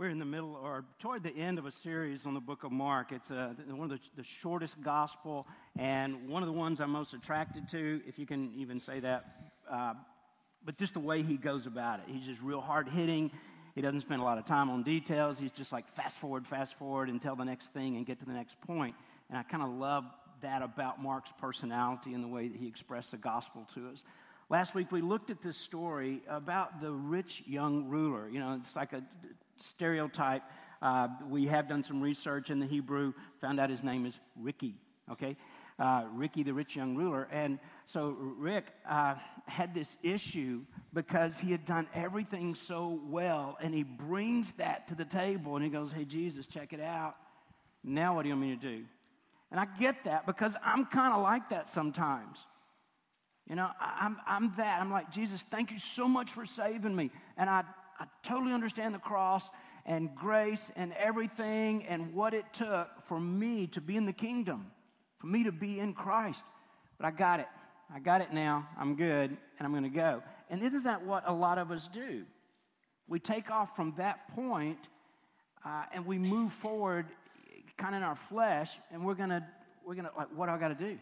We're in the middle or toward the end of a series on the book of Mark. It's uh, one of the, the, shortest gospel and one of the ones I'm most attracted to, if you can even say that. Uh, but just the way he goes about it. He's just real hard hitting. He doesn't spend a lot of time on details. He's just like fast forward, fast forward, tell the next thing and get to the next point. And I kind of love that about Mark's personality and the way that he expressed the gospel to us. Last week we looked at this story about the rich young ruler. You know, it's like a stereotype. Uh, we have done some research in the Hebrew, found out his name is Ricky, okay? Uh, Ricky, the rich young ruler. And so Rick uh, had this issue because he had done everything so well, and he brings that to the table and he goes, Hey, Jesus, check it out. Now, what do you want me to do? And I get that because I'm kind of like that sometimes. You know, I'm, I'm that. I'm like, Jesus, thank you so much for saving me. And I I totally understand the cross and grace and everything and what it took for me to be in the kingdom, for me to be in Christ. But I got it. I got it now. I'm good, and I'm going to go. And isn't that what a lot of us do? We take off from that point, uh, and we move forward kind of in our flesh, and we're going to, we're going to, like, what do I got to do?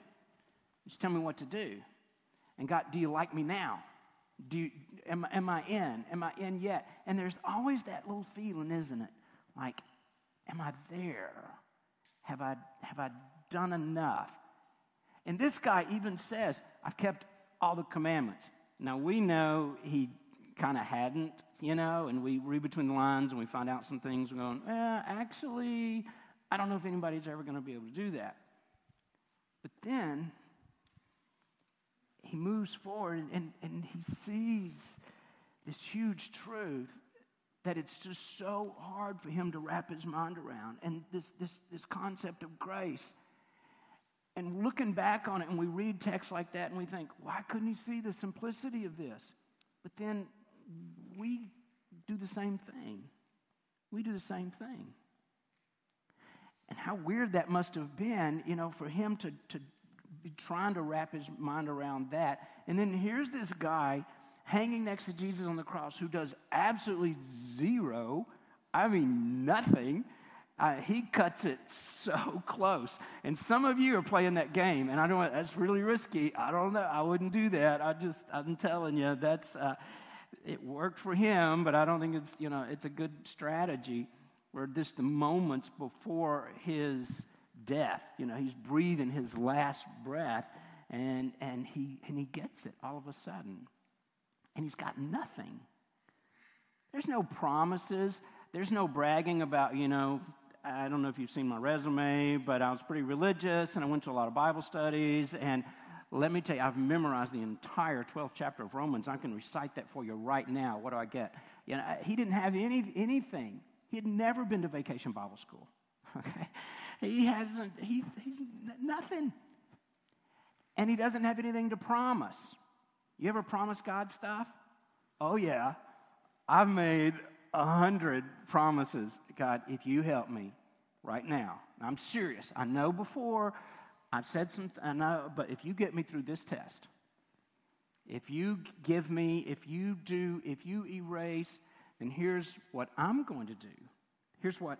Just tell me what to do. And God, do you like me now? Do you, am, am I in? Am I in yet? And there's always that little feeling, isn't it? Like, am I there? Have I, have I done enough? And this guy even says, I've kept all the commandments. Now, we know he kind of hadn't, you know, and we read between the lines and we find out some things. We're going, eh, actually, I don't know if anybody's ever going to be able to do that. But then he moves forward and, and he sees this huge truth that it's just so hard for him to wrap his mind around. And this, this, this concept of grace. And looking back on it, and we read texts like that, and we think, why couldn't he see the simplicity of this? But then we do the same thing. We do the same thing. And how weird that must have been, you know, for him to, to trying to wrap his mind around that. And then here's this guy hanging next to Jesus on the cross who does absolutely zero, I mean, nothing. Uh, he cuts it so close. And some of you are playing that game, and I don't. That's really risky. I don't know. I wouldn't do that. I just. I'm telling you, that's. Uh, it worked for him, but I don't think it's. You know, it's a good strategy. Where just the moments before his death. You know, he's breathing his last breath, and, and, he, and he gets it all of a sudden. And he's got nothing. There's no promises. There's no bragging about, you know, I don't know if you've seen my resume, but I was pretty religious and I went to a lot of Bible studies. And let me tell you, I've memorized the entire 12th chapter of Romans. I can recite that for you right now. What do I get? You know, he didn't have any, anything. He had never been to vacation Bible school. Okay? He hasn't, he, he's nothing. And he doesn't have anything to promise. You ever promise God stuff? Oh, yeah. I've made a hundred promises. God, if you help me right now, I'm serious. I know before I've said some, I know, but if you get me through this test, if you give me, if you do, if you erase, then here's what I'm going to do. Here's what,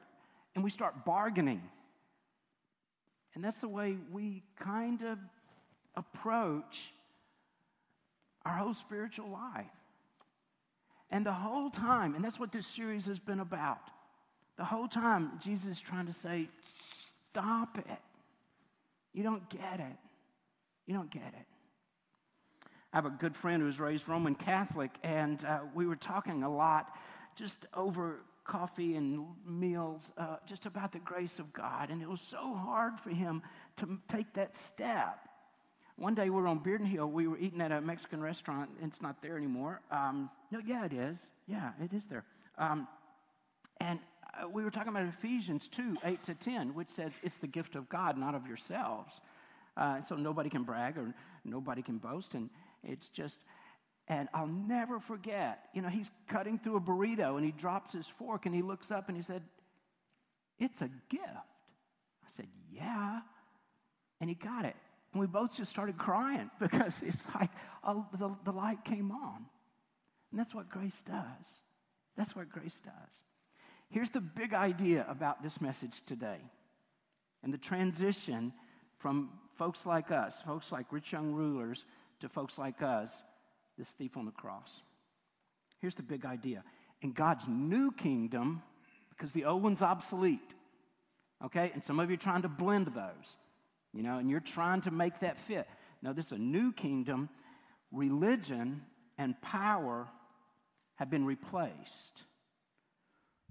and we start bargaining. And that's the way we kind of approach our whole spiritual life. And the whole time, and that's what this series has been about. The whole time, Jesus is trying to say, stop it. You don't get it. You don't get it. I have a good friend who was raised Roman Catholic, and uh, we were talking a lot just over coffee and meals uh, just about the grace of God. And it was so hard for him to take that step. One day we were on Bearden Hill. We were eating at a Mexican restaurant. It's not there anymore. Um, no, yeah, it is. Yeah, it is there. Um, and uh, we were talking about Ephesians 2 8 to 10, which says it's the gift of God, not of yourselves. Uh, so nobody can brag or nobody can boast. And it's just, and I'll never forget, you know, he's cutting through a burrito and he drops his fork and he looks up and he said, It's a gift. I said, Yeah. And he got it. And we both just started crying because it's like oh, the, the light came on. And that's what grace does. That's what grace does. Here's the big idea about this message today and the transition from folks like us, folks like rich young rulers, to folks like us, this thief on the cross. Here's the big idea. In God's new kingdom, because the old one's obsolete, okay? And some of you are trying to blend those, you know, and you're trying to make that fit. Now, this is a new kingdom. Religion and power have been replaced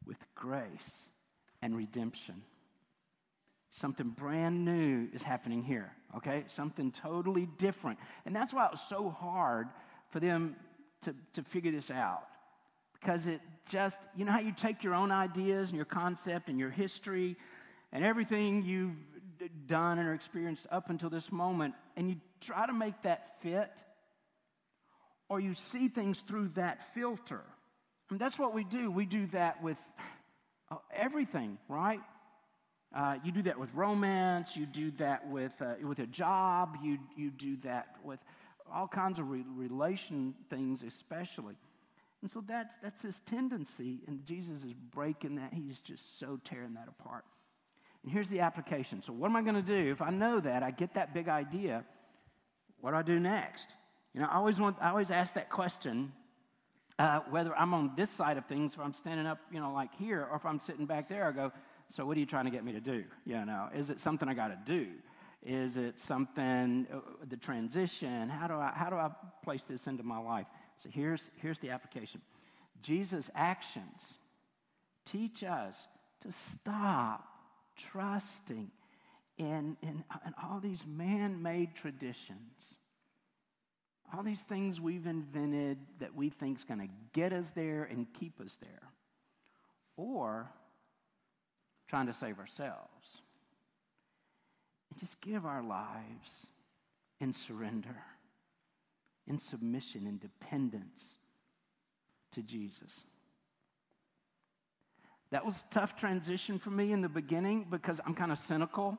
with grace and redemption. Something brand new is happening here, okay? Something totally different. And that's why it was so hard for them to, to figure this out. Because it just, you know how you take your own ideas and your concept and your history and everything you've done and experienced up until this moment, and you try to make that fit, or you see things through that filter. And that's what we do. We do that with uh, everything, right? Uh, you do that with romance. You do that with, uh, with a job. You, you do that with all kinds of re- relation things, especially. And so that's, that's his tendency, and Jesus is breaking that. He's just so tearing that apart. And here's the application. So, what am I going to do? If I know that, I get that big idea, what do I do next? You know, I always, want, I always ask that question uh, whether I'm on this side of things, if I'm standing up, you know, like here, or if I'm sitting back there, I go, so what are you trying to get me to do? You know, is it something I got to do? Is it something, uh, the transition? How do, I, how do I place this into my life? So here's, here's the application Jesus' actions teach us to stop trusting in, in, in all these man made traditions all these things we've invented that we think is going to get us there and keep us there, or trying to save ourselves. Just give our lives in surrender, in submission, in dependence to Jesus. That was a tough transition for me in the beginning because I'm kind of cynical.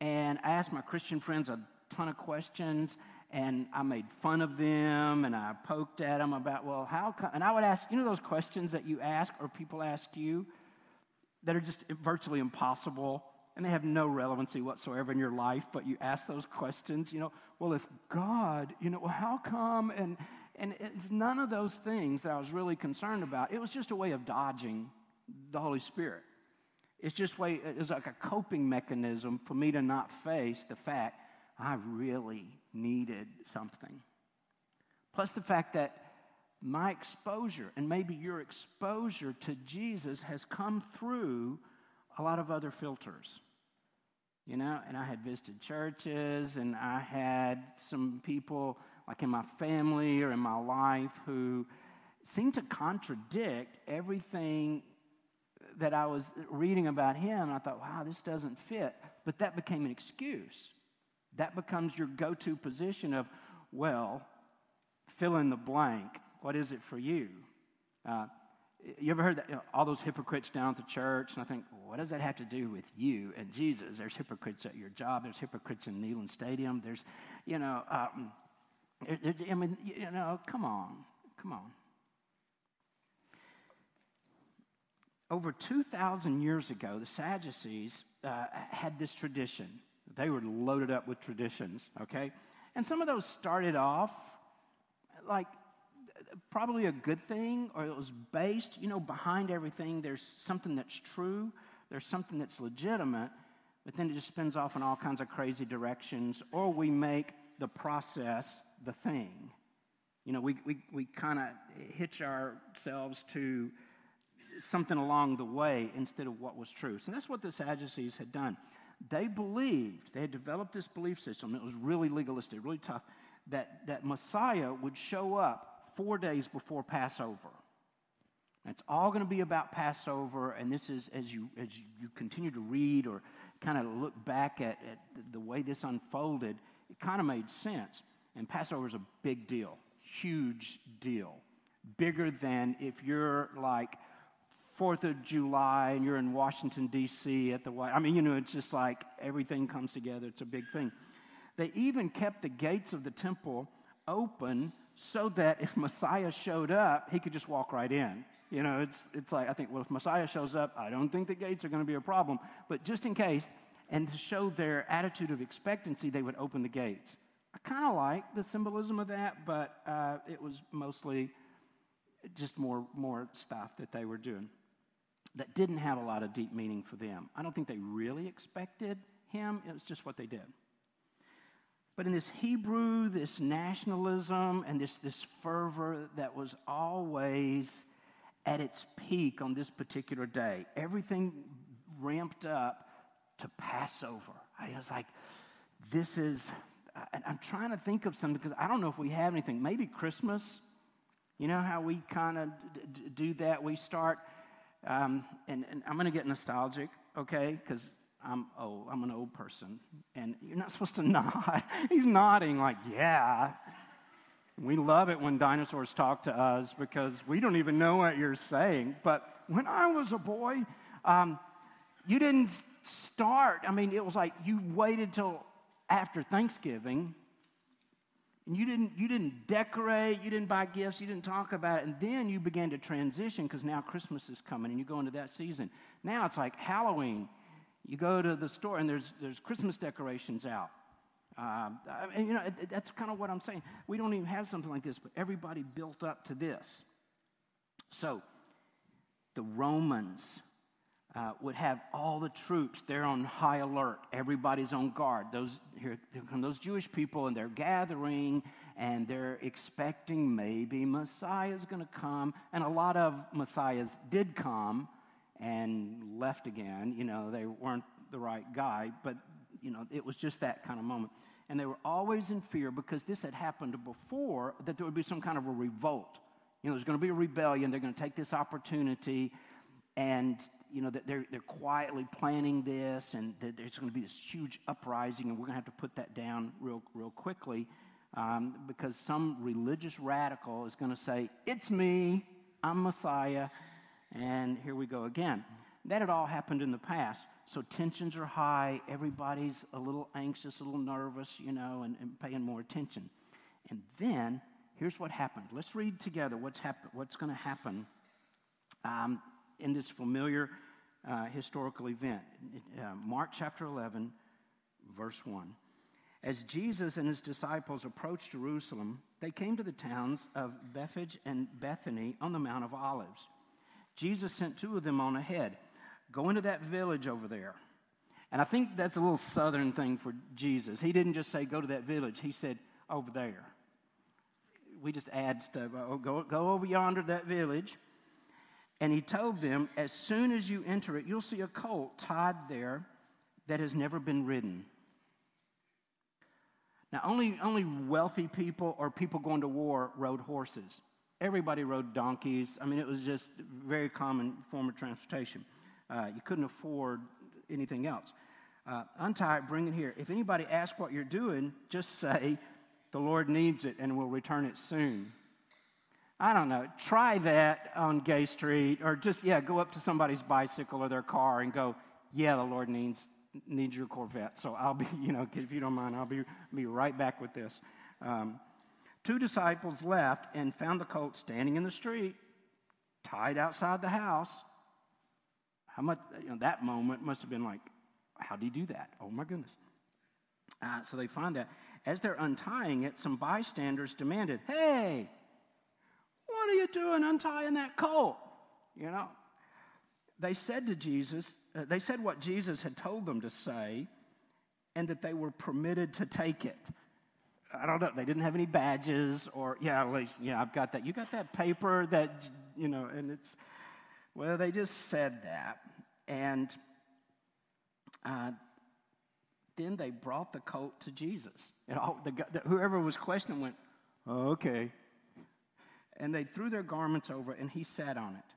And I asked my Christian friends a ton of questions and I made fun of them and I poked at them about, well, how come? And I would ask, you know, those questions that you ask or people ask you that are just virtually impossible and they have no relevancy whatsoever in your life, but you ask those questions, you know, well, if God, you know, well, how come? And, and it's none of those things that I was really concerned about. It was just a way of dodging the Holy Spirit. It's just way, it's like a coping mechanism for me to not face the fact I really needed something. Plus, the fact that my exposure and maybe your exposure to Jesus has come through a lot of other filters. You know, and I had visited churches and I had some people like in my family or in my life who seemed to contradict everything that I was reading about him. And I thought, wow, this doesn't fit. But that became an excuse. That becomes your go to position of, well, fill in the blank. What is it for you? Uh, you ever heard that? You know, all those hypocrites down at the church, and I think, what does that have to do with you and Jesus? There's hypocrites at your job. There's hypocrites in Neyland Stadium. There's, you know, um, I mean, you know, come on, come on. Over 2,000 years ago, the Sadducees uh, had this tradition. They were loaded up with traditions, okay? And some of those started off like probably a good thing, or it was based, you know, behind everything, there's something that's true, there's something that's legitimate, but then it just spins off in all kinds of crazy directions, or we make the process the thing. You know, we, we, we kind of hitch ourselves to something along the way instead of what was true. So that's what the Sadducees had done. They believed, they had developed this belief system, it was really legalistic, really tough, that, that Messiah would show up four days before Passover. it's all going to be about Passover, and this is as you as you continue to read or kind of look back at, at the way this unfolded, it kind of made sense. And Passover is a big deal, huge deal, bigger than if you're like Fourth of July and you're in Washington, D.C. at the White I mean, you know, it's just like everything comes together. It's a big thing. They even kept the gates of the temple open so that if Messiah showed up, he could just walk right in. You know, it's, it's like, I think, well, if Messiah shows up, I don't think the gates are going to be a problem. But just in case, and to show their attitude of expectancy, they would open the gates. I kind of like the symbolism of that, but uh, it was mostly just more, more stuff that they were doing that didn't have a lot of deep meaning for them. I don't think they really expected him, it was just what they did. But in this Hebrew, this nationalism and this, this fervor that was always at its peak on this particular day, everything ramped up to Passover. I was like, this is, I'm trying to think of something because I don't know if we have anything. Maybe Christmas. You know how we kind of do that? We start, um, and, and I'm going to get nostalgic, okay? Because I'm old. I'm an old person. And you're not supposed to nod. He's nodding like, yeah. We love it when dinosaurs talk to us because we don't even know what you're saying. But when I was a boy, um, you didn't start. I mean, it was like you waited till after Thanksgiving and you didn't, you didn't decorate, you didn't buy gifts, you didn't talk about it. And then you began to transition because now Christmas is coming and you go into that season. Now it's like Halloween. You go to the store and there's, there's Christmas decorations out. Uh, and you know, that's kind of what I'm saying. We don't even have something like this, but everybody built up to this. So, the Romans uh, would have all the troops there on high alert. Everybody's on guard. Those here, here come those Jewish people, and they're gathering, and they're expecting maybe Messiah's going to come. And a lot of Messiahs did come and left again. You know, they weren't the right guy, but you know, it was just that kind of moment. And they were always in fear because this had happened before that there would be some kind of a revolt. You know, there's going to be a rebellion. They're going to take this opportunity and you know, they're, they're quietly planning this, and there's going to be this huge uprising, and we're going to have to put that down real, real quickly um, because some religious radical is going to say, It's me, I'm Messiah, and here we go again. That had all happened in the past. So tensions are high, everybody's a little anxious, a little nervous, you know, and, and paying more attention. And then here's what happened. Let's read together what's, happen- what's going to happen um, in this familiar uh, historical event. Uh, Mark chapter 11, verse 1. As Jesus and his disciples approached Jerusalem, they came to the towns of Bethphage and Bethany on the Mount of Olives. Jesus sent two of them on ahead. Go into that village over there. And I think that's a little southern thing for Jesus. He didn't just say, go to that village, he said, over there. We just add stuff. Oh, go, go over yonder to that village and he told them, As soon as you enter it, you'll see a colt tied there that has never been ridden. Now, only, only wealthy people or people going to war rode horses. Everybody rode donkeys. I mean, it was just very common form of transportation. Uh, you couldn't afford anything else. Uh, untie it, bring it here. If anybody asks what you're doing, just say, The Lord needs it and will return it soon. I don't know, try that on Gay Street or just, yeah, go up to somebody's bicycle or their car and go, yeah, the Lord needs, needs your Corvette. So I'll be, you know, if you don't mind, I'll be, be right back with this. Um, two disciples left and found the colt standing in the street, tied outside the house. How much, you know, that moment must have been like, how do you do that? Oh my goodness. Uh, so they find that. As they're untying it, some bystanders demanded, hey, what are you doing untying that colt? You know, they said to Jesus, uh, they said what Jesus had told them to say, and that they were permitted to take it. I don't know. They didn't have any badges, or yeah, at least yeah, I've got that. You got that paper that you know, and it's well, they just said that, and uh, then they brought the colt to Jesus. And all, the, the, whoever was questioning went, "Okay, and they threw their garments over, and he sat on it.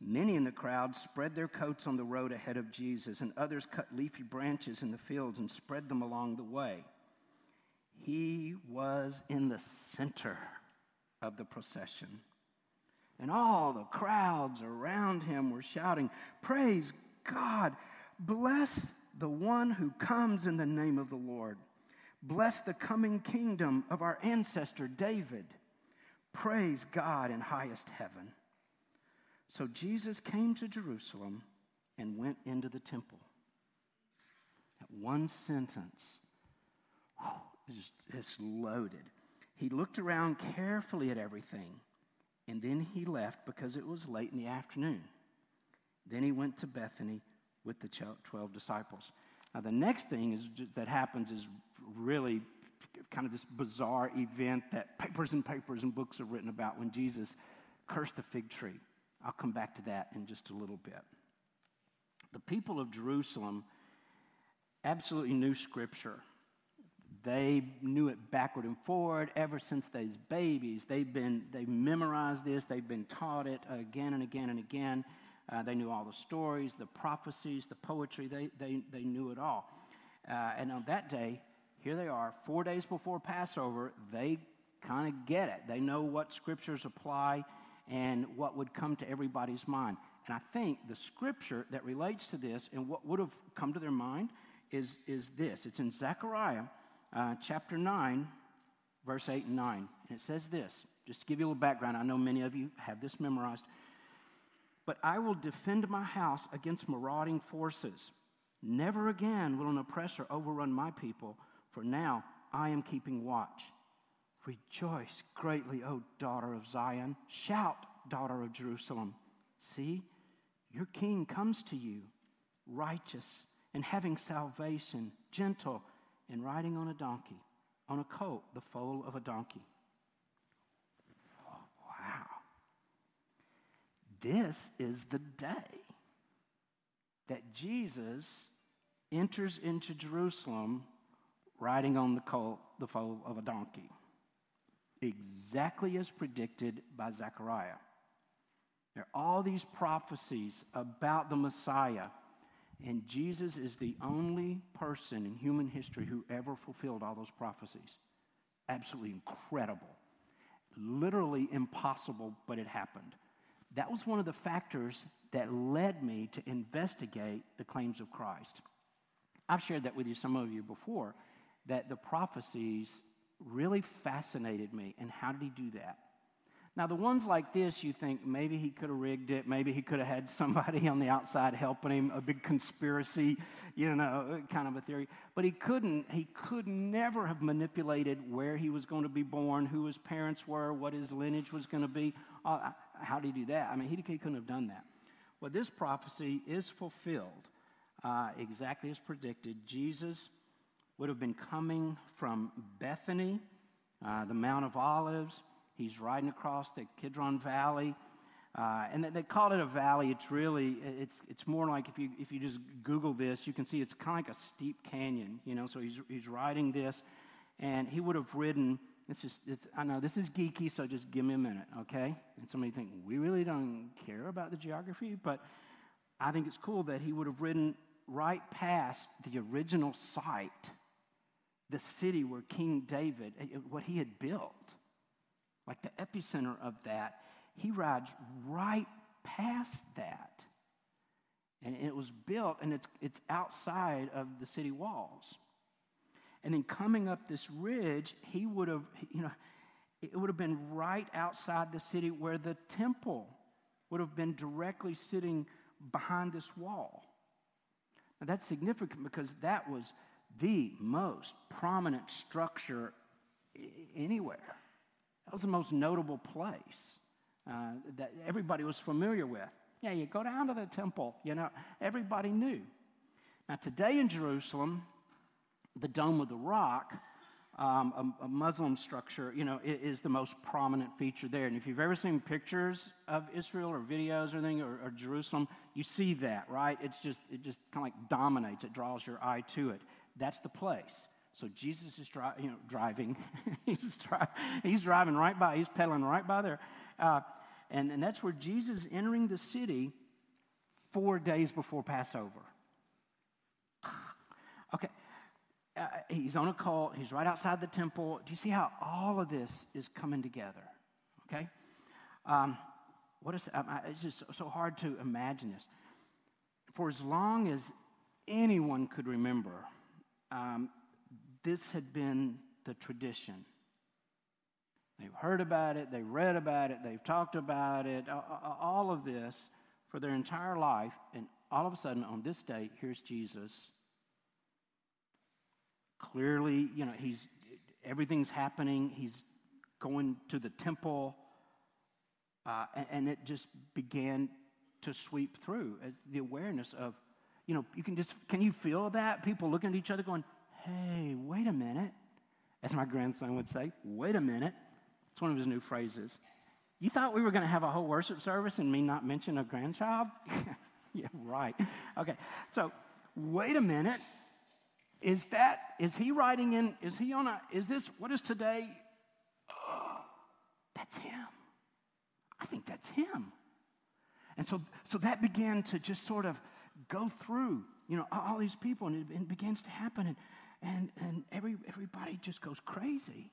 Many in the crowd spread their coats on the road ahead of Jesus, and others cut leafy branches in the fields and spread them along the way. He was in the center of the procession. And all the crowds around him were shouting, Praise God! Bless the one who comes in the name of the Lord. Bless the coming kingdom of our ancestor David. Praise God in highest heaven. So Jesus came to Jerusalem and went into the temple. That one sentence whew, it's loaded. He looked around carefully at everything, and then he left because it was late in the afternoon. Then he went to Bethany with the 12 disciples. Now, the next thing is, that happens is really kind of this bizarre event that papers and papers and books are written about when Jesus cursed the fig tree. I'll come back to that in just a little bit. The people of Jerusalem absolutely knew Scripture. They knew it backward and forward ever since they's babies. They've been they memorized this. They've been taught it again and again and again. Uh, they knew all the stories, the prophecies, the poetry. They they they knew it all. Uh, and on that day, here they are, four days before Passover. They kind of get it. They know what scriptures apply and what would come to everybody's mind. And I think the scripture that relates to this and what would have come to their mind is, is this. It's in Zechariah uh, chapter 9, verse 8 and 9. And it says this, just to give you a little background. I know many of you have this memorized. But I will defend my house against marauding forces. Never again will an oppressor overrun my people, for now I am keeping watch. Rejoice greatly, O daughter of Zion. Shout, daughter of Jerusalem. See, your king comes to you, righteous and having salvation, gentle and riding on a donkey, on a colt, the foal of a donkey. Oh, wow. This is the day that Jesus enters into Jerusalem riding on the colt, the foal of a donkey exactly as predicted by Zechariah. There are all these prophecies about the Messiah, and Jesus is the only person in human history who ever fulfilled all those prophecies. Absolutely incredible. Literally impossible, but it happened. That was one of the factors that led me to investigate the claims of Christ. I've shared that with you, some of you before, that the prophecies really fascinated me. And how did he do that? Now, the ones like this, you think maybe he could have rigged it, maybe he could have had somebody on the outside helping him, a big conspiracy, you know, kind of a theory. But he couldn't, he could never have manipulated where he was going to be born, who his parents were, what his lineage was going to be. Uh, how did he do that? I mean, he, he couldn't have done that. Well, this prophecy is fulfilled uh, exactly as predicted. Jesus would have been coming from Bethany, uh, the Mount of Olives. He's riding across the Kidron Valley. Uh, and they called it a valley. It's really, it's, it's more like if you, if you just Google this, you can see it's kind of like a steep canyon, you know. So he's, he's riding this, and he would have ridden. It's just, it's, I know this is geeky, so just give me a minute, okay? And somebody think, we really don't care about the geography, but I think it's cool that he would have ridden right past the original site the city where King David, eh, eh, what he had built, like the epicenter of that, he rides right past that. And it was built and it's, it's outside of the city walls. And then coming up this ridge, he would have, you know, it would have been right outside the city where the temple would have been directly sitting behind this wall. Now that's significant because that was the most prominent structure anywhere. That was the most notable place uh, that everybody was familiar with. Yeah, you go down to the temple, you know, everybody knew. Now, today in Jerusalem, the Dome of the Rock, um, a, a, Muslim structure, you know, is, the most prominent feature there. And if you've ever seen pictures of Israel or videos or anything, or, or Jerusalem, you see that, right? It's just, it just kind of like dominates. It draws your eye to it. That's the place. So Jesus is dri- you know, driving. he's, dri- he's driving right by. He's pedaling right by there. Uh, and, and that's where Jesus entering the city four days before Passover. Okay. Uh, he's on a call. He's right outside the temple. Do you see how all of this is coming together? Okay. Um, what is? Um, it's just so hard to imagine this. For as long as anyone could remember, um, this had been the tradition. They've heard about it, they've read about it, they've talked about it, all of this for their entire life. And all of a sudden, on this day, here's Jesus. Clearly, you know, he's everything's happening. He's going to the temple. Uh, and, and it just began to sweep through as the awareness of, you know, you can just, can you feel that? People looking at each other going, hey, wait a minute. As my grandson would say, wait a minute. It's one of his new phrases. You thought we were going to have a whole worship service and me not mention a grandchild? yeah, right. Okay, so wait a minute. Is that, is he writing in, is he on a, is this, what is today? Oh, that's him. I think that's him. And so, so that began to just sort of go through, you know, all these people, and it, begins to happen, and, and, and every, everybody just goes crazy.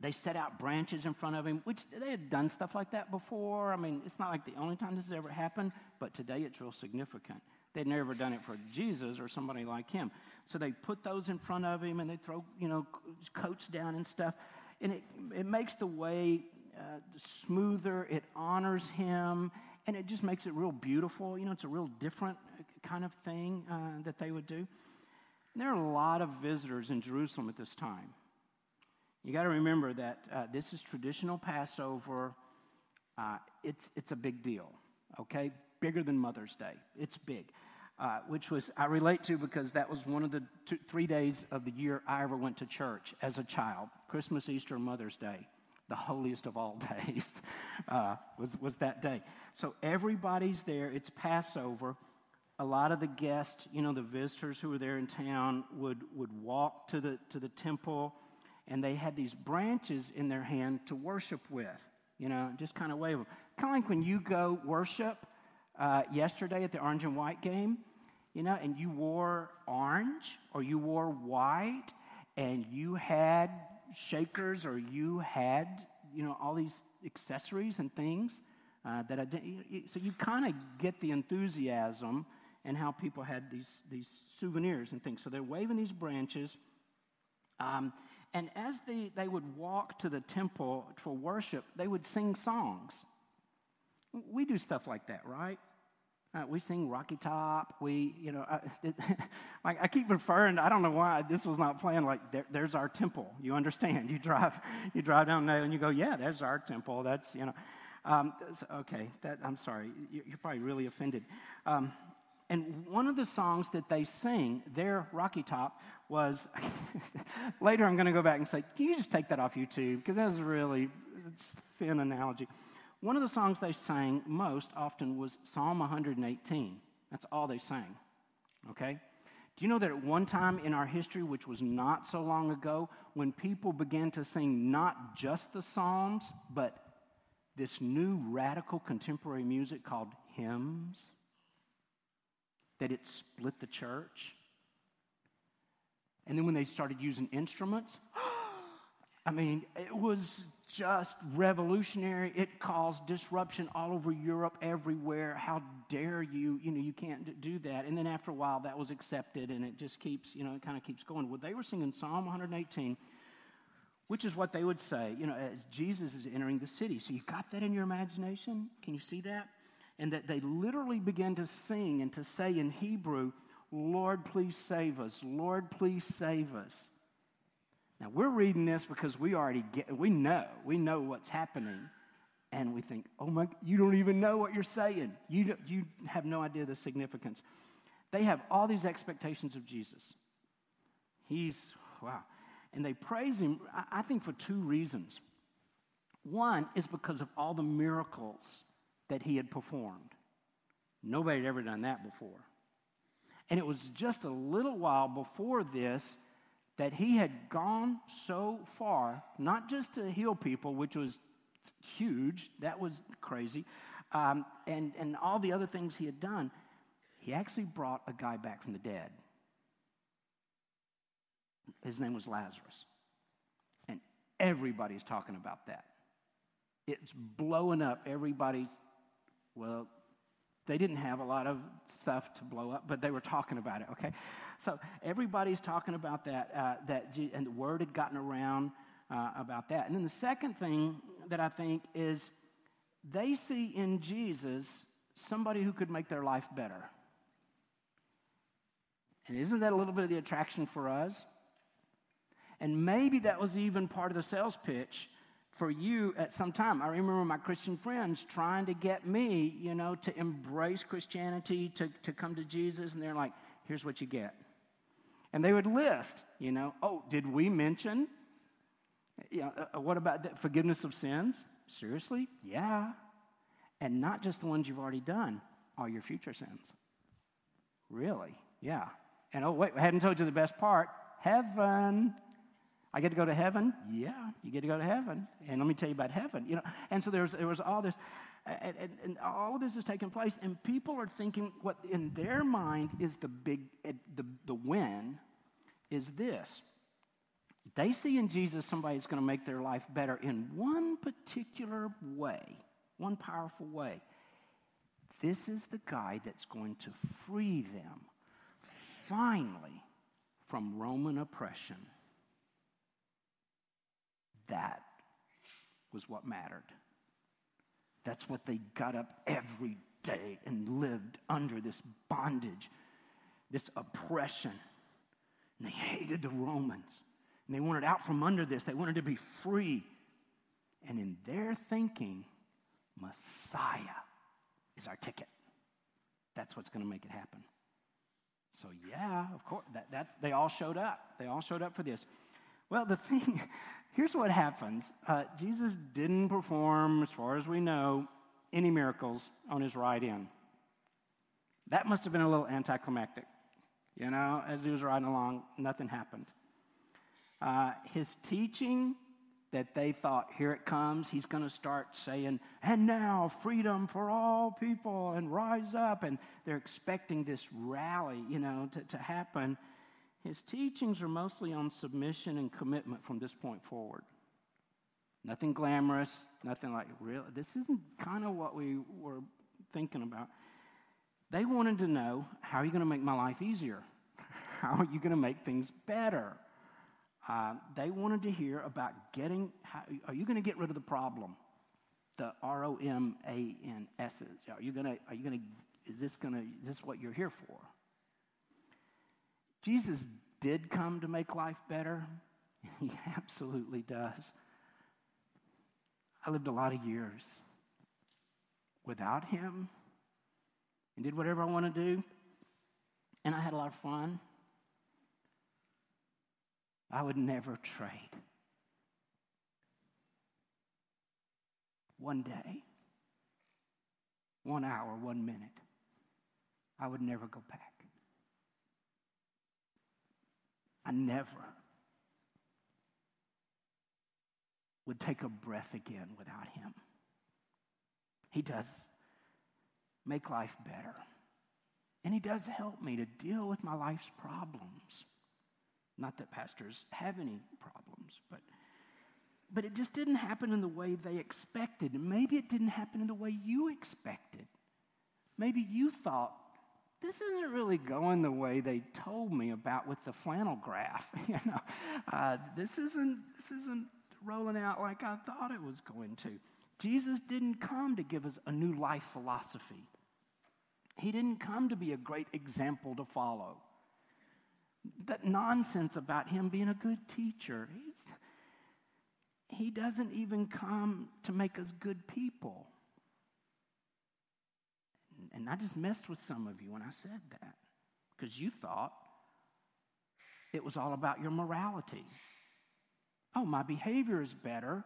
They set out branches in front of him, which they had done stuff like that before. I mean, it's not like the only time this has ever happened, but today it's real significant. They'd never done it for Jesus or somebody like him. So they put those in front of him and they throw, you know, coats down and stuff. And it, it makes the way uh, smoother, it honors him, and it just makes it real beautiful. You know, it's a real different kind of thing uh, that they would do. And there are a lot of visitors in Jerusalem at this time. You got to remember that uh, this is traditional Passover. Uh, it's, it's a big deal, okay? Bigger than Mother's Day. It's big, uh, which was, I relate to because that was one of the two, three days of the year I ever went to church as a child Christmas, Easter, Mother's Day. The holiest of all days uh, was, was that day. So everybody's there. It's Passover a lot of the guests, you know, the visitors who were there in town would, would walk to the, to the temple and they had these branches in their hand to worship with, you know, just kind of wave them. Kind of like when you go worship uh, yesterday at the orange and white game, you know, and you wore orange or you wore white and you had shakers or you had, you know, all these accessories and things uh, that I didn't. So you kind of get the enthusiasm and how people had these, these souvenirs and things. So they're waving these branches. Um, and as they, they would walk to the temple for worship, they would sing songs. We do stuff like that, right? Uh, we sing Rocky Top. We, you know, it, like I keep referring. I don't know why this was not playing. Like there, there's our temple. You understand? You drive, you drive down there and you go, yeah, there's our temple. That's you know, um, okay. That I'm sorry. You're probably really offended. Um, and one of the songs that they sing, their Rocky Top, was later I'm going to go back and say, can you just take that off YouTube? Because that was a really thin analogy. One of the songs they sang most often was Psalm 118. That's all they sang. Okay? Do you know that at one time in our history, which was not so long ago, when people began to sing not just the Psalms, but this new radical contemporary music called hymns, that it split the church? And then when they started using instruments, I mean, it was just revolutionary. It caused disruption all over Europe, everywhere. How dare you? You know, you can't do that. And then after a while, that was accepted, and it just keeps, you know, it kind of keeps going. Well, they were singing Psalm 118, which is what they would say, you know, as Jesus is entering the city. So you've got that in your imagination? Can you see that? And that they literally began to sing and to say in Hebrew, Lord, please save us. Lord, please save us. Now, we're reading this because we already get, we know, we know what's happening. And we think, oh my, you don't even know what you're saying. You, you have no idea the significance. They have all these expectations of Jesus. He's, wow. And they praise him, I think, for two reasons. One is because of all the miracles that he had performed. Nobody had ever done that before. And it was just a little while before this that he had gone so far, not just to heal people, which was huge, that was crazy, um, and, and all the other things he had done, he actually brought a guy back from the dead. His name was Lazarus. And everybody's talking about that. It's blowing up. Everybody's, well, they didn't have a lot of stuff to blow up, but they were talking about it, okay? So everybody's talking about that, uh, that and the word had gotten around uh, about that. And then the second thing that I think is they see in Jesus somebody who could make their life better. And isn't that a little bit of the attraction for us? And maybe that was even part of the sales pitch for you at some time. I remember my Christian friends trying to get me, you know, to embrace Christianity, to, to come to Jesus, and they're like, here's what you get. And they would list, you know, oh, did we mention, you know, uh, what about forgiveness of sins? Seriously? Yeah. And not just the ones you've already done, all your future sins. Really? Yeah. And oh, wait, I hadn't told you the best part heaven. I get to go to heaven? Yeah, you get to go to heaven. And let me tell you about heaven. You know, and so there was, there was all this, and, and, and all of this is taking place, and people are thinking what in their mind is the big, eh, the, the win is this. They see in Jesus somebody that's going to make their life better in one particular way, one powerful way. This is the guy that's going to free them finally from Roman oppression that was what mattered. That's what they got up every day and lived under this bondage, this oppression. And they hated the Romans. And they wanted out from under this. They wanted to be free. And in their thinking, Messiah is our ticket. That's what's going to make it happen. So, yeah, of course, that, that's, they all showed up. They all showed up for this. Well, the thing, here's what happens uh, Jesus didn't perform, as far as we know, any miracles on his ride in. That must have been a little anticlimactic. You know, as he was riding along, nothing happened. Uh, his teaching that they thought, here it comes, he's going to start saying, and now freedom for all people and rise up. And they're expecting this rally, you know, to, to happen. His teachings are mostly on submission and commitment from this point forward. Nothing glamorous, nothing like real. This isn't kind of what we were thinking about. They wanted to know how are you going to make my life easier? How are you going to make things better? Uh, they wanted to hear about getting, how, are you going to get rid of the problem? The R O M A N S's. Are you going to, are you going to, is this going to, is this what you're here for? Jesus did come to make life better. He absolutely does. I lived a lot of years without him and did whatever I want to do. And I had a lot of fun. I would never trade. One day, one hour, one minute, I would never go back. I never would take a breath again without him. He does make life better. And he does help me to deal with my life's problems. Not that pastors have any problems, but but it just didn't happen in the way they expected. Maybe it didn't happen in the way you expected. Maybe you thought this isn't really going the way they told me about with the flannel graph. you know, uh, this isn't this isn't rolling out like I thought it was going to. Jesus didn't come to give us a new life philosophy. He didn't come to be a great example to follow. That nonsense about him being a good teacher. He doesn't even come to make us good people. And I just messed with some of you when I said that because you thought it was all about your morality. Oh, my behavior is better.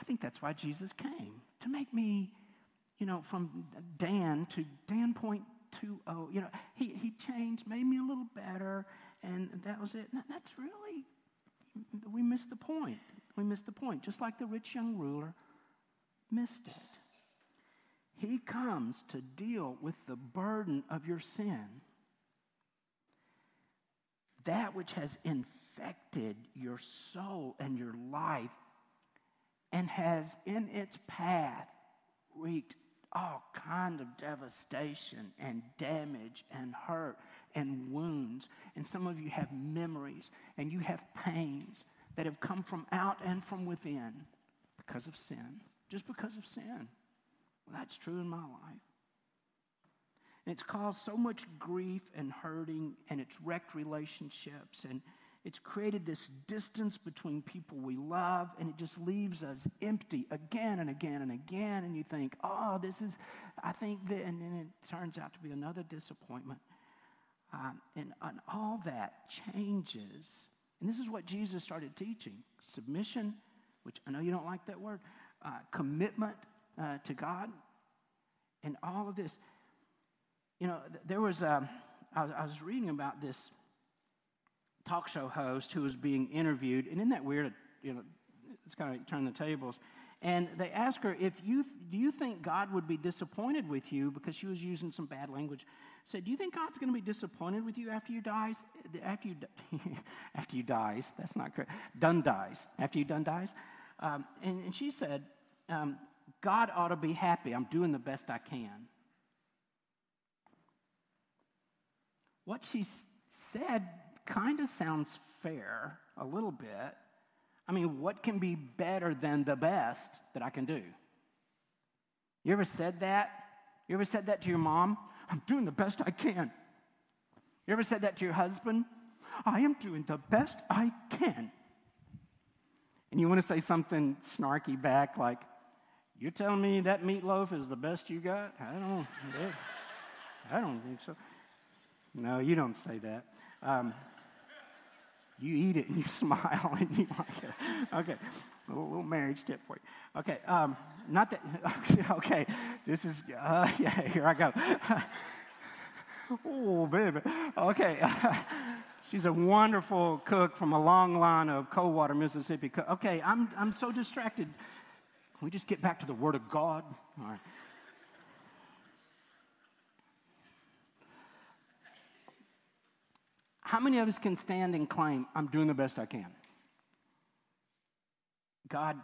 I think that's why Jesus came to make me, you know, from Dan to Dan point two oh. You know, he, he changed, made me a little better, and that was it. That's really, we missed the point. We missed the point. Just like the rich young ruler missed it. He comes to deal with the burden of your sin. That which has infected your soul and your life and has in its path wreaked all kind of devastation and damage and hurt and wounds and some of you have memories and you have pains that have come from out and from within because of sin, just because of sin. Well, that's true in my life. And it's caused so much grief and hurting, and it's wrecked relationships, and it's created this distance between people we love, and it just leaves us empty again and again and again. And you think, oh, this is, I think that, and then it turns out to be another disappointment. Um, and, and all that changes. And this is what Jesus started teaching submission, which I know you don't like that word, uh, commitment uh, to God, and all of this. You know, there was, um, I, was, I was reading about this talk show host who was being interviewed, and isn't that weird? You know, it's kind of like turn the tables. And they asked her, if you, do you think God would be disappointed with you because she was using some bad language? Said, do you think God's going to be disappointed with you after you dies? After you, after you dies, that's not correct. Done dies. After you done dies. Um, and, and, she said, um, God ought to be happy. I'm doing the best I can. What she said kind of sounds fair a little bit. I mean, what can be better than the best that I can do? You ever said that? You ever said that to your mom? I'm doing the best I can. You ever said that to your husband? I am doing the best I can. And you want to say something snarky back like, You're telling me that meatloaf is the best you got? I don't, I don't think so. No, you don't say that. Um, you eat it and you smile and you like it. Okay, a little, little marriage tip for you. Okay, um, not that, okay, this is, uh, yeah, here I go. oh, baby. Okay. She's a wonderful cook from a long line of Coldwater, Mississippi. Okay, I'm, I'm so distracted. Can we just get back to the Word of God? All right. How many of us can stand and claim, I'm doing the best I can? God,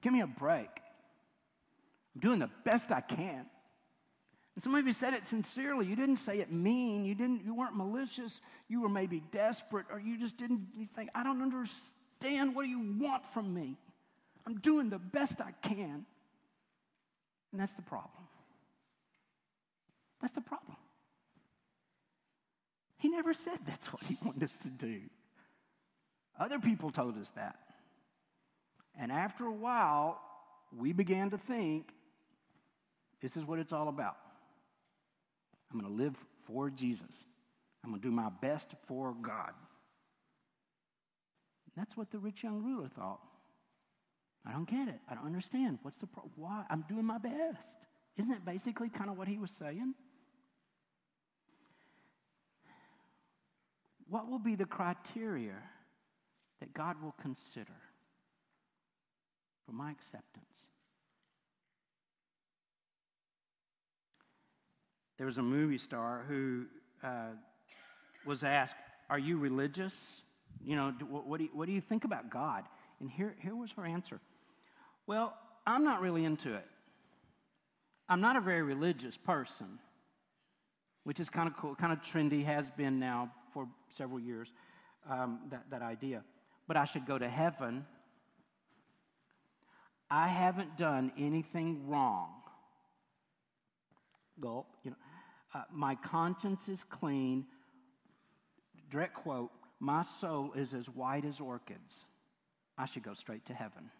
give me a break. I'm doing the best I can. And some of you said it sincerely. You didn't say it mean. You didn't. You weren't malicious. You were maybe desperate, or you just didn't. You think, I don't understand. What do you want from me? I'm doing the best I can. And that's the problem. That's the problem. He never said that's what he wanted us to do. Other people told us that. And after a while, we began to think this is what it's all about. I'm going to live for Jesus, I'm going to do my best for God. That's what the rich young ruler thought. I don't get it. I don't understand. What's the problem? why? I'm doing my best. Isn't that basically kind of what he was saying? what will be the criteria that God will consider for my acceptance? There was a movie star who uh, was asked, Are you religious? You know, what, do you, what do you think about God? And here, here was her answer Well, I'm not really into it. I'm not a very religious person, which is kind of cool, kind of trendy, has been now for several years, um, that, that idea. But I should go to heaven. I haven't done anything wrong. Gulp, you know. Uh, my conscience is clean. Direct quote, my soul is as white as orchids. I should go straight to heaven.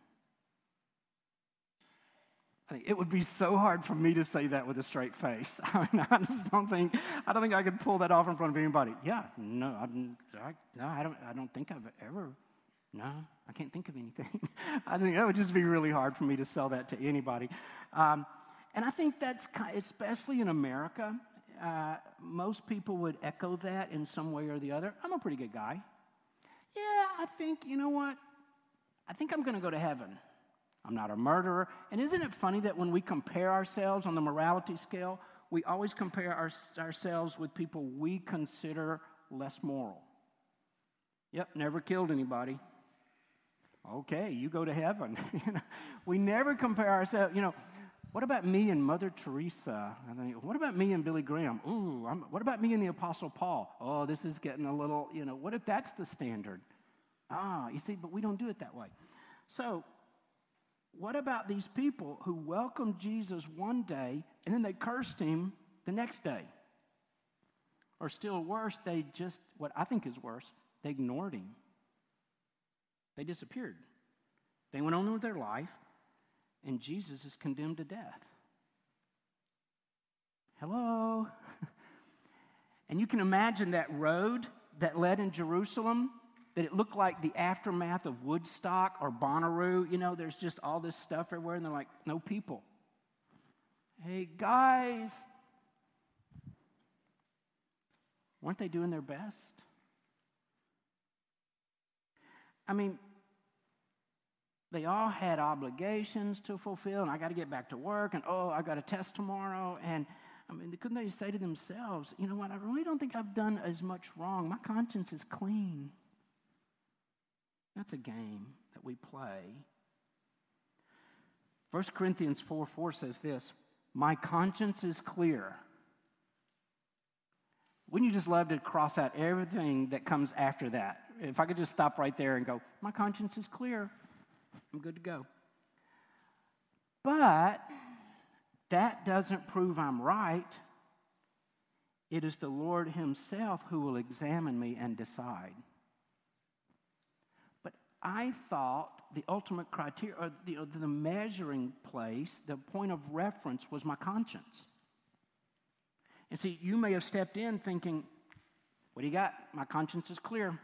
It would be so hard for me to say that with a straight face. I mean, I just don't think I don't think I could pull that off in front of anybody. Yeah, no, I, I, no, I don't. I don't think I've ever. No, I can't think of anything. I think that would just be really hard for me to sell that to anybody. Um, and I think that's especially in America. Uh, most people would echo that in some way or the other. I'm a pretty good guy. Yeah, I think you know what. I think I'm going to go to heaven. I'm not a murderer. And isn't it funny that when we compare ourselves on the morality scale, we always compare our, ourselves with people we consider less moral? Yep, never killed anybody. Okay, you go to heaven. we never compare ourselves. You know, what about me and Mother Teresa? I think, what about me and Billy Graham? Ooh, I'm, what about me and the Apostle Paul? Oh, this is getting a little, you know, what if that's the standard? Ah, you see, but we don't do it that way. So, what about these people who welcomed Jesus one day and then they cursed him the next day? Or still worse, they just, what I think is worse, they ignored him. They disappeared. They went on with their life, and Jesus is condemned to death. Hello? and you can imagine that road that led in Jerusalem, that it looked like the aftermath of Woodstock or Bonnaroo. You know, there's just all this stuff everywhere, and they're like, no people. Hey, guys, weren't they doing their best? I mean, they all had obligations to fulfill, and I got to get back to work, and oh, I got a test tomorrow, and I mean, couldn't they say to themselves, you know what, I really don't think I've done as much wrong. My conscience is clean. That's a game that we play. 1 Corinthians 4 4 says this My conscience is clear. Wouldn't you just love to cross out everything that comes after that? If I could just stop right there and go, My conscience is clear, I'm good to go. But that doesn't prove I'm right. It is the Lord Himself who will examine me and decide. I thought the ultimate criteria, or the, the measuring place, the point of reference was my conscience. And see, you may have stepped in thinking, What do you got? My conscience is clear.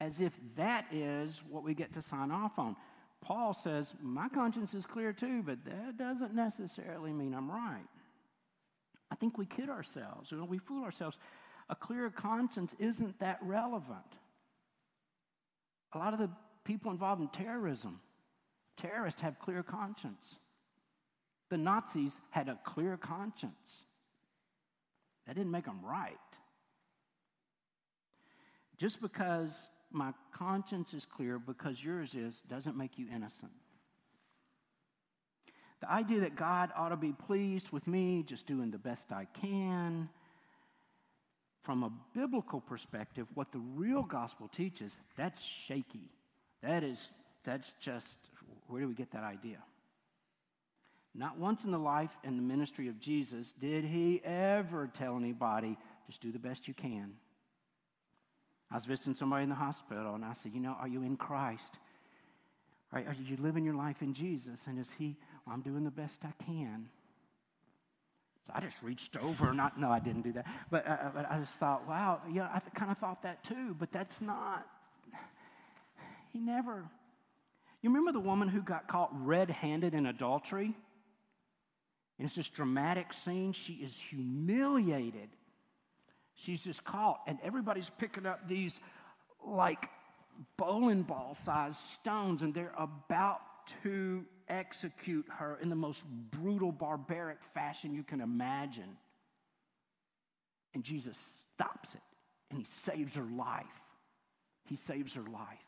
As if that is what we get to sign off on. Paul says, My conscience is clear too, but that doesn't necessarily mean I'm right. I think we kid ourselves, you know, we fool ourselves. A clear conscience isn't that relevant. A lot of the people involved in terrorism, terrorists have clear conscience. The Nazis had a clear conscience. That didn't make them right. Just because my conscience is clear because yours is doesn't make you innocent. The idea that God ought to be pleased with me just doing the best I can, from a biblical perspective, what the real gospel teaches, that's shaky. That is, that's just, where do we get that idea? Not once in the life and the ministry of Jesus did he ever tell anybody, just do the best you can. I was visiting somebody in the hospital, and I said, You know, are you in Christ? Are, are you living your life in Jesus? And is He, well, I'm doing the best I can. So I just reached over, not, no, I didn't do that. But, uh, uh but I just thought, wow, yeah, I th- kind of thought that too, but that's not, he never. You remember the woman who got caught red handed in adultery? And it's this dramatic scene. She is humiliated She's just caught, and everybody's picking up these like bowling ball sized stones, and they're about to execute her in the most brutal, barbaric fashion you can imagine. And Jesus stops it and he saves her life. He saves her life.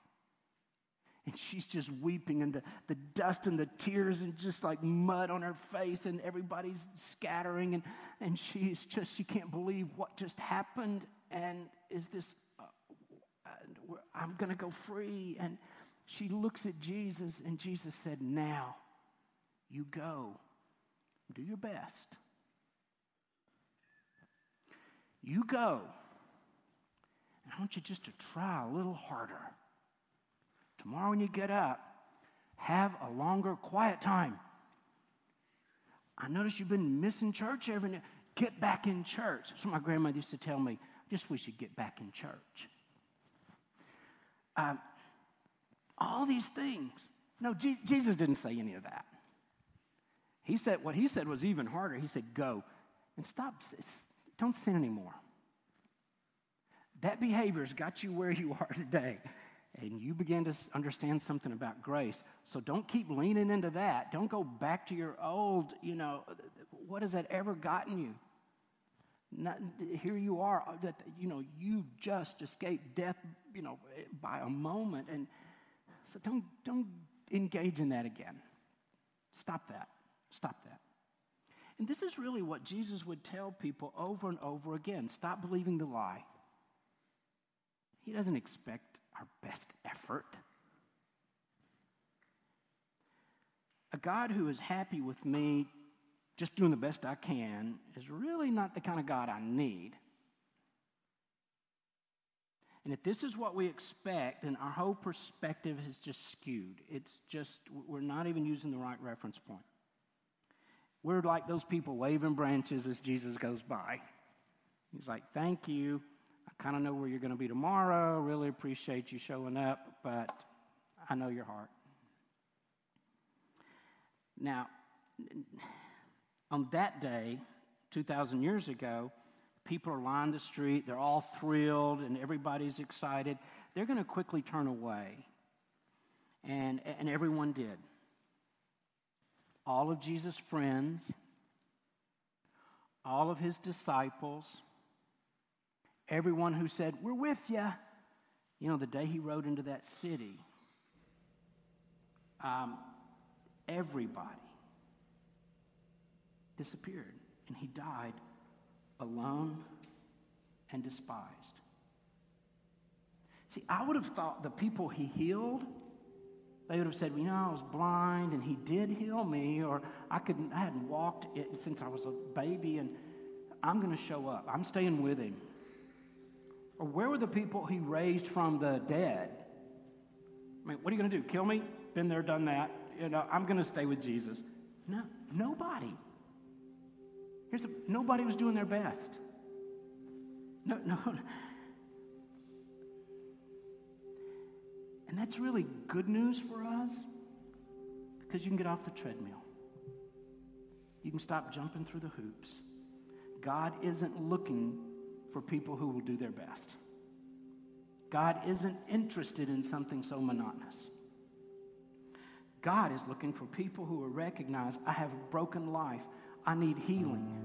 And she's just weeping, and the, the dust and the tears, and just like mud on her face, and everybody's scattering. And, and she's just, she can't believe what just happened. And is this, uh, I'm going to go free. And she looks at Jesus, and Jesus said, Now you go, do your best. You go. And I want you just to try a little harder. Tomorrow, when you get up, have a longer quiet time. I notice you've been missing church every night. Get back in church. That's what my grandmother used to tell me. I just wish you'd get back in church. Um, all these things. No, Jesus didn't say any of that. He said, what he said was even harder. He said, go and stop. This. Don't sin anymore. That behavior's got you where you are today and you begin to understand something about grace. So don't keep leaning into that. Don't go back to your old, you know, what has that ever gotten you? Not, here you are, uh, you know, you just escaped death, you know, by a moment. And so don't, don't engage in that again. Stop that. Stop that. And this is really what Jesus would tell people over and over again stop believing the lie. He doesn't expect our best effort. A God who is happy with me just doing the best I can is really not the kind of God I need. And if this is what we expect, then our whole perspective is just skewed. It's just, we're not even using the right reference point. We're like those people waving branches as Jesus goes by. He's like, Thank you. I kind of know where you're going to be tomorrow. Really appreciate you showing up, but I know your heart. Now, on that day, 2,000 years ago, people are lined the street, they're all thrilled, and everybody's excited. They're going to quickly turn away. And, and everyone did. All of Jesus' friends, all of his disciples, everyone who said, We're with you. You know, the day he rode into that city, um, everybody disappeared and he died alone and despised. See, I would have thought the people he healed, they would have said, well, you know, I was blind and he did heal me, or I couldn't, I hadn't walked since I was a baby, and I'm going to show up. I'm staying with him. Or where were the people he raised from the dead? I mean, what are you going to do? Kill me? Been there, done that. You know, I'm going to stay with Jesus. No, nobody. Here's the, nobody was doing their best. No, no. And that's really good news for us because you can get off the treadmill. You can stop jumping through the hoops. God isn't looking for people who will do their best. God isn't interested in something so monotonous. God is looking for people who will recognize I have broken life. I need healing.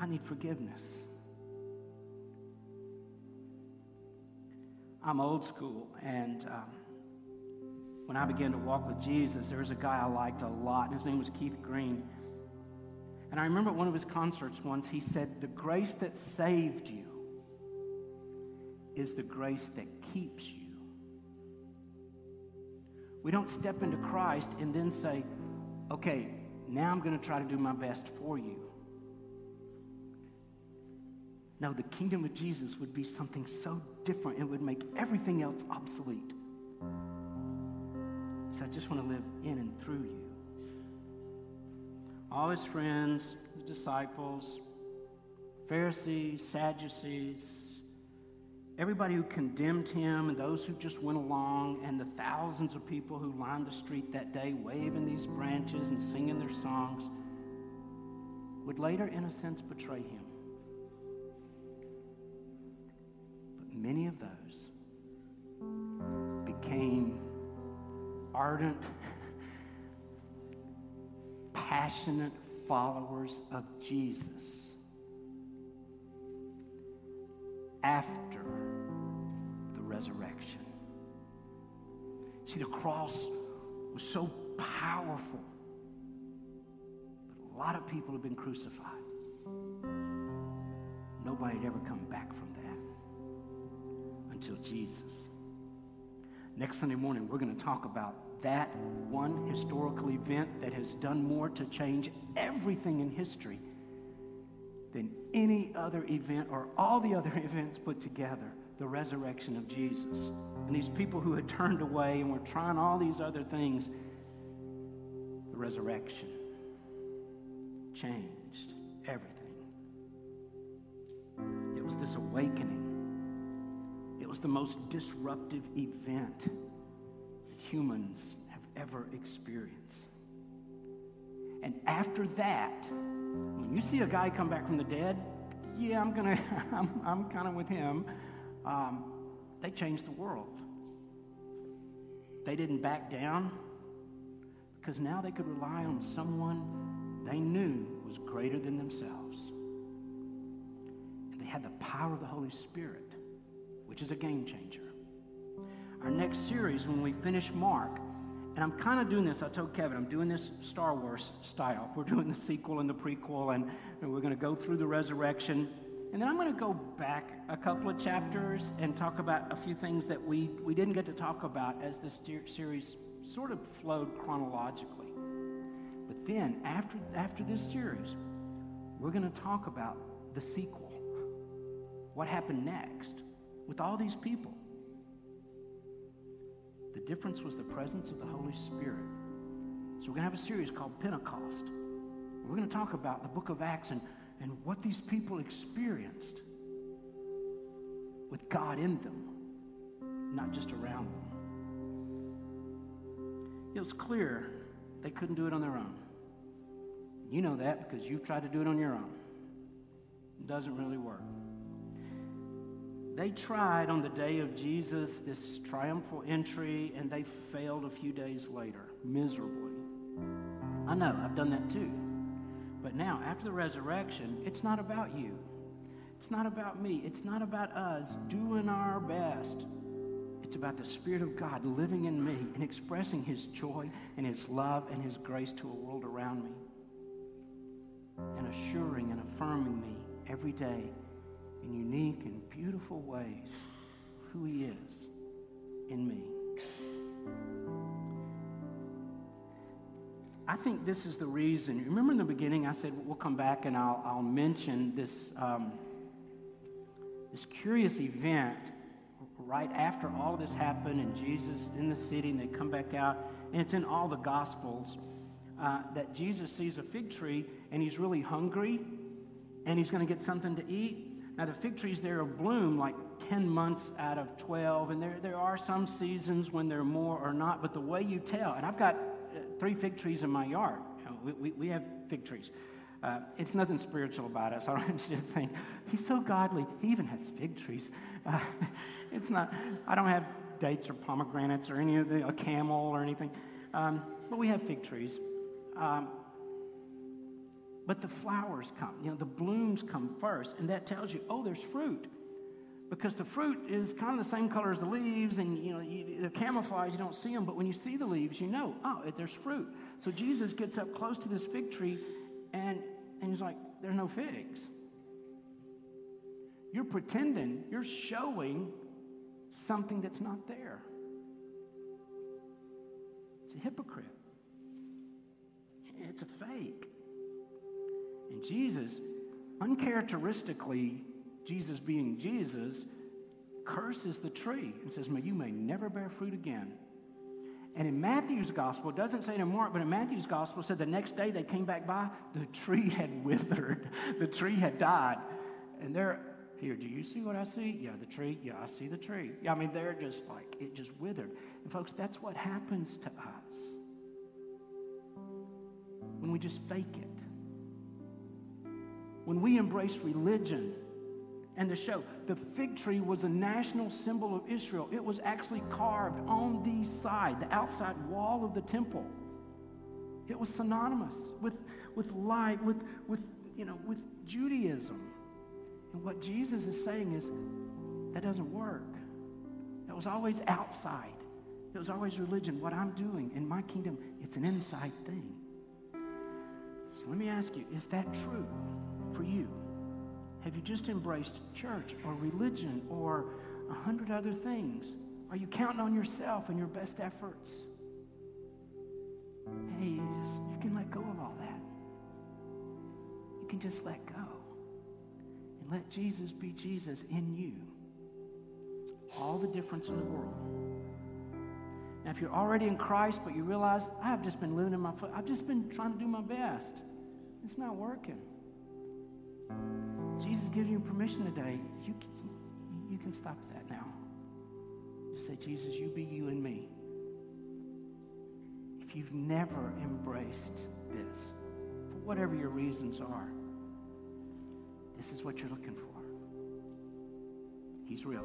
I need forgiveness. I'm old school, and um, when I began to walk with Jesus, there was a guy I liked a lot. His name was Keith Green. And I remember at one of his concerts once, he said, The grace that saved you is the grace that keeps you. We don't step into Christ and then say, Okay, now I'm going to try to do my best for you. No, the kingdom of Jesus would be something so different, it would make everything else obsolete. So I just want to live in and through you all his friends, disciples, Pharisees, Sadducees, everybody who condemned him, and those who just went along, and the thousands of people who lined the street that day waving these branches and singing their songs, would later, in a sense, betray him. But many of those became ardent passionate followers of Jesus after resurrection. See, the cross was so powerful, but a lot of people have been crucified. Nobody had ever come back from that until Jesus. Next Sunday morning, we're going to talk about that one historical event that has done more to change everything in history than any other event or all the other events put together the resurrection of Jesus. And these people who had turned away and were trying all these other things, the resurrection changed everything. It was this awakening, it was the most disruptive event that humans have ever experienced. And after that, when you see a guy come back from the dead, yeah, I'm gonna, I'm, I'm kind of with him. Um, they changed the world. They didn't back down because now they could rely on someone they knew was greater than themselves. And they had the power of the Holy Spirit, which is a game changer our next series when we finish Mark. And I'm kind of doing this. I told Kevin, I'm doing this Star Wars style. We're doing the sequel and the prequel, and, and we're going to go through the resurrection. And then I'm going to go back a couple of chapters and talk about a few things that we, we didn't get to talk about as this series sort of flowed chronologically. But then, after, after this series, we're going to talk about the sequel. What happened next with all these people? The difference was the presence of the Holy Spirit. So, we're going to have a series called Pentecost. We're going to talk about the book of Acts and and what these people experienced with God in them, not just around them. It was clear they couldn't do it on their own. You know that because you've tried to do it on your own. It doesn't really work. They tried on the day of Jesus this triumphal entry, and they failed a few days later, miserably. I know, I've done that too. But now, after the resurrection, it's not about you. It's not about me. It's not about us doing our best. It's about the Spirit of God living in me and expressing His joy and His love and His grace to a world around me. And assuring and affirming me every day in unique and beautiful ways who He is in me. I think this is the reason. Remember in the beginning, I said we'll come back and I'll, I'll mention this, um, this curious event right after all this happened and Jesus in the city and they come back out. And it's in all the Gospels uh, that Jesus sees a fig tree and he's really hungry and he's going to get something to eat. Now, the fig trees there bloom like 10 months out of 12, and there, there are some seasons when they're more or not, but the way you tell, and I've got three fig trees in my yard. we, we, we, have fig trees. Uh, it's nothing spiritual about us. I don't want you to think he's so godly. He even has fig trees. Uh, it's not. I don't have dates or pomegranates or any of the a camel or anything, um, but we have fig trees. Um, but the flowers come. You know, the blooms come first, and that tells you, oh, there's fruit because the fruit is kind of the same color as the leaves and you know you, they're camouflaged you don't see them but when you see the leaves you know oh there's fruit. So jesus gets up close to this fig tree and, and he's like there's no figs. You're pretending you're showing something that's not there. It's a hypocrite. It's a fake. And jesus uncharacteristically Jesus being Jesus, curses the tree and says, May you may never bear fruit again. And in Matthew's gospel, it doesn't say it in Mark, but in Matthew's gospel, said the next day they came back by, the tree had withered, the tree had died. And they're here, do you see what I see? Yeah, the tree. Yeah, I see the tree. Yeah, I mean, they're just like, it just withered. And folks, that's what happens to us when we just fake it. When we embrace religion and the show. The fig tree was a national symbol of Israel. It was actually carved on the side, the outside wall of the temple. It was synonymous with, with light, with, with, you know, with Judaism. And what Jesus is saying is that doesn't work. That was always outside. It was always religion. What I'm doing in my kingdom, it's an inside thing. So let me ask you, is that true for you? Have you just embraced church or religion or a hundred other things? Are you counting on yourself and your best efforts? Hey, you can let go of all that. You can just let go and let Jesus be Jesus in you. It's all the difference in the world. Now, if you're already in Christ, but you realize, I've just been living in my foot, I've just been trying to do my best. It's not working. Jesus gives you permission today. You, you can stop that now. Just say, Jesus, you be you and me. If you've never embraced this, for whatever your reasons are, this is what you're looking for. He's real.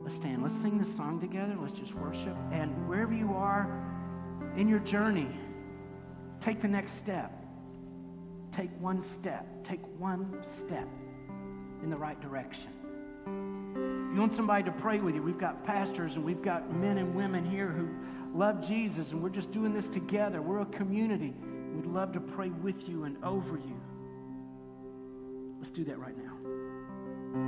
Let's stand. Let's sing this song together. Let's just worship. And wherever you are in your journey, take the next step. Take one step. Take one step in the right direction. If you want somebody to pray with you, we've got pastors and we've got men and women here who love Jesus, and we're just doing this together. We're a community. We'd love to pray with you and over you. Let's do that right now.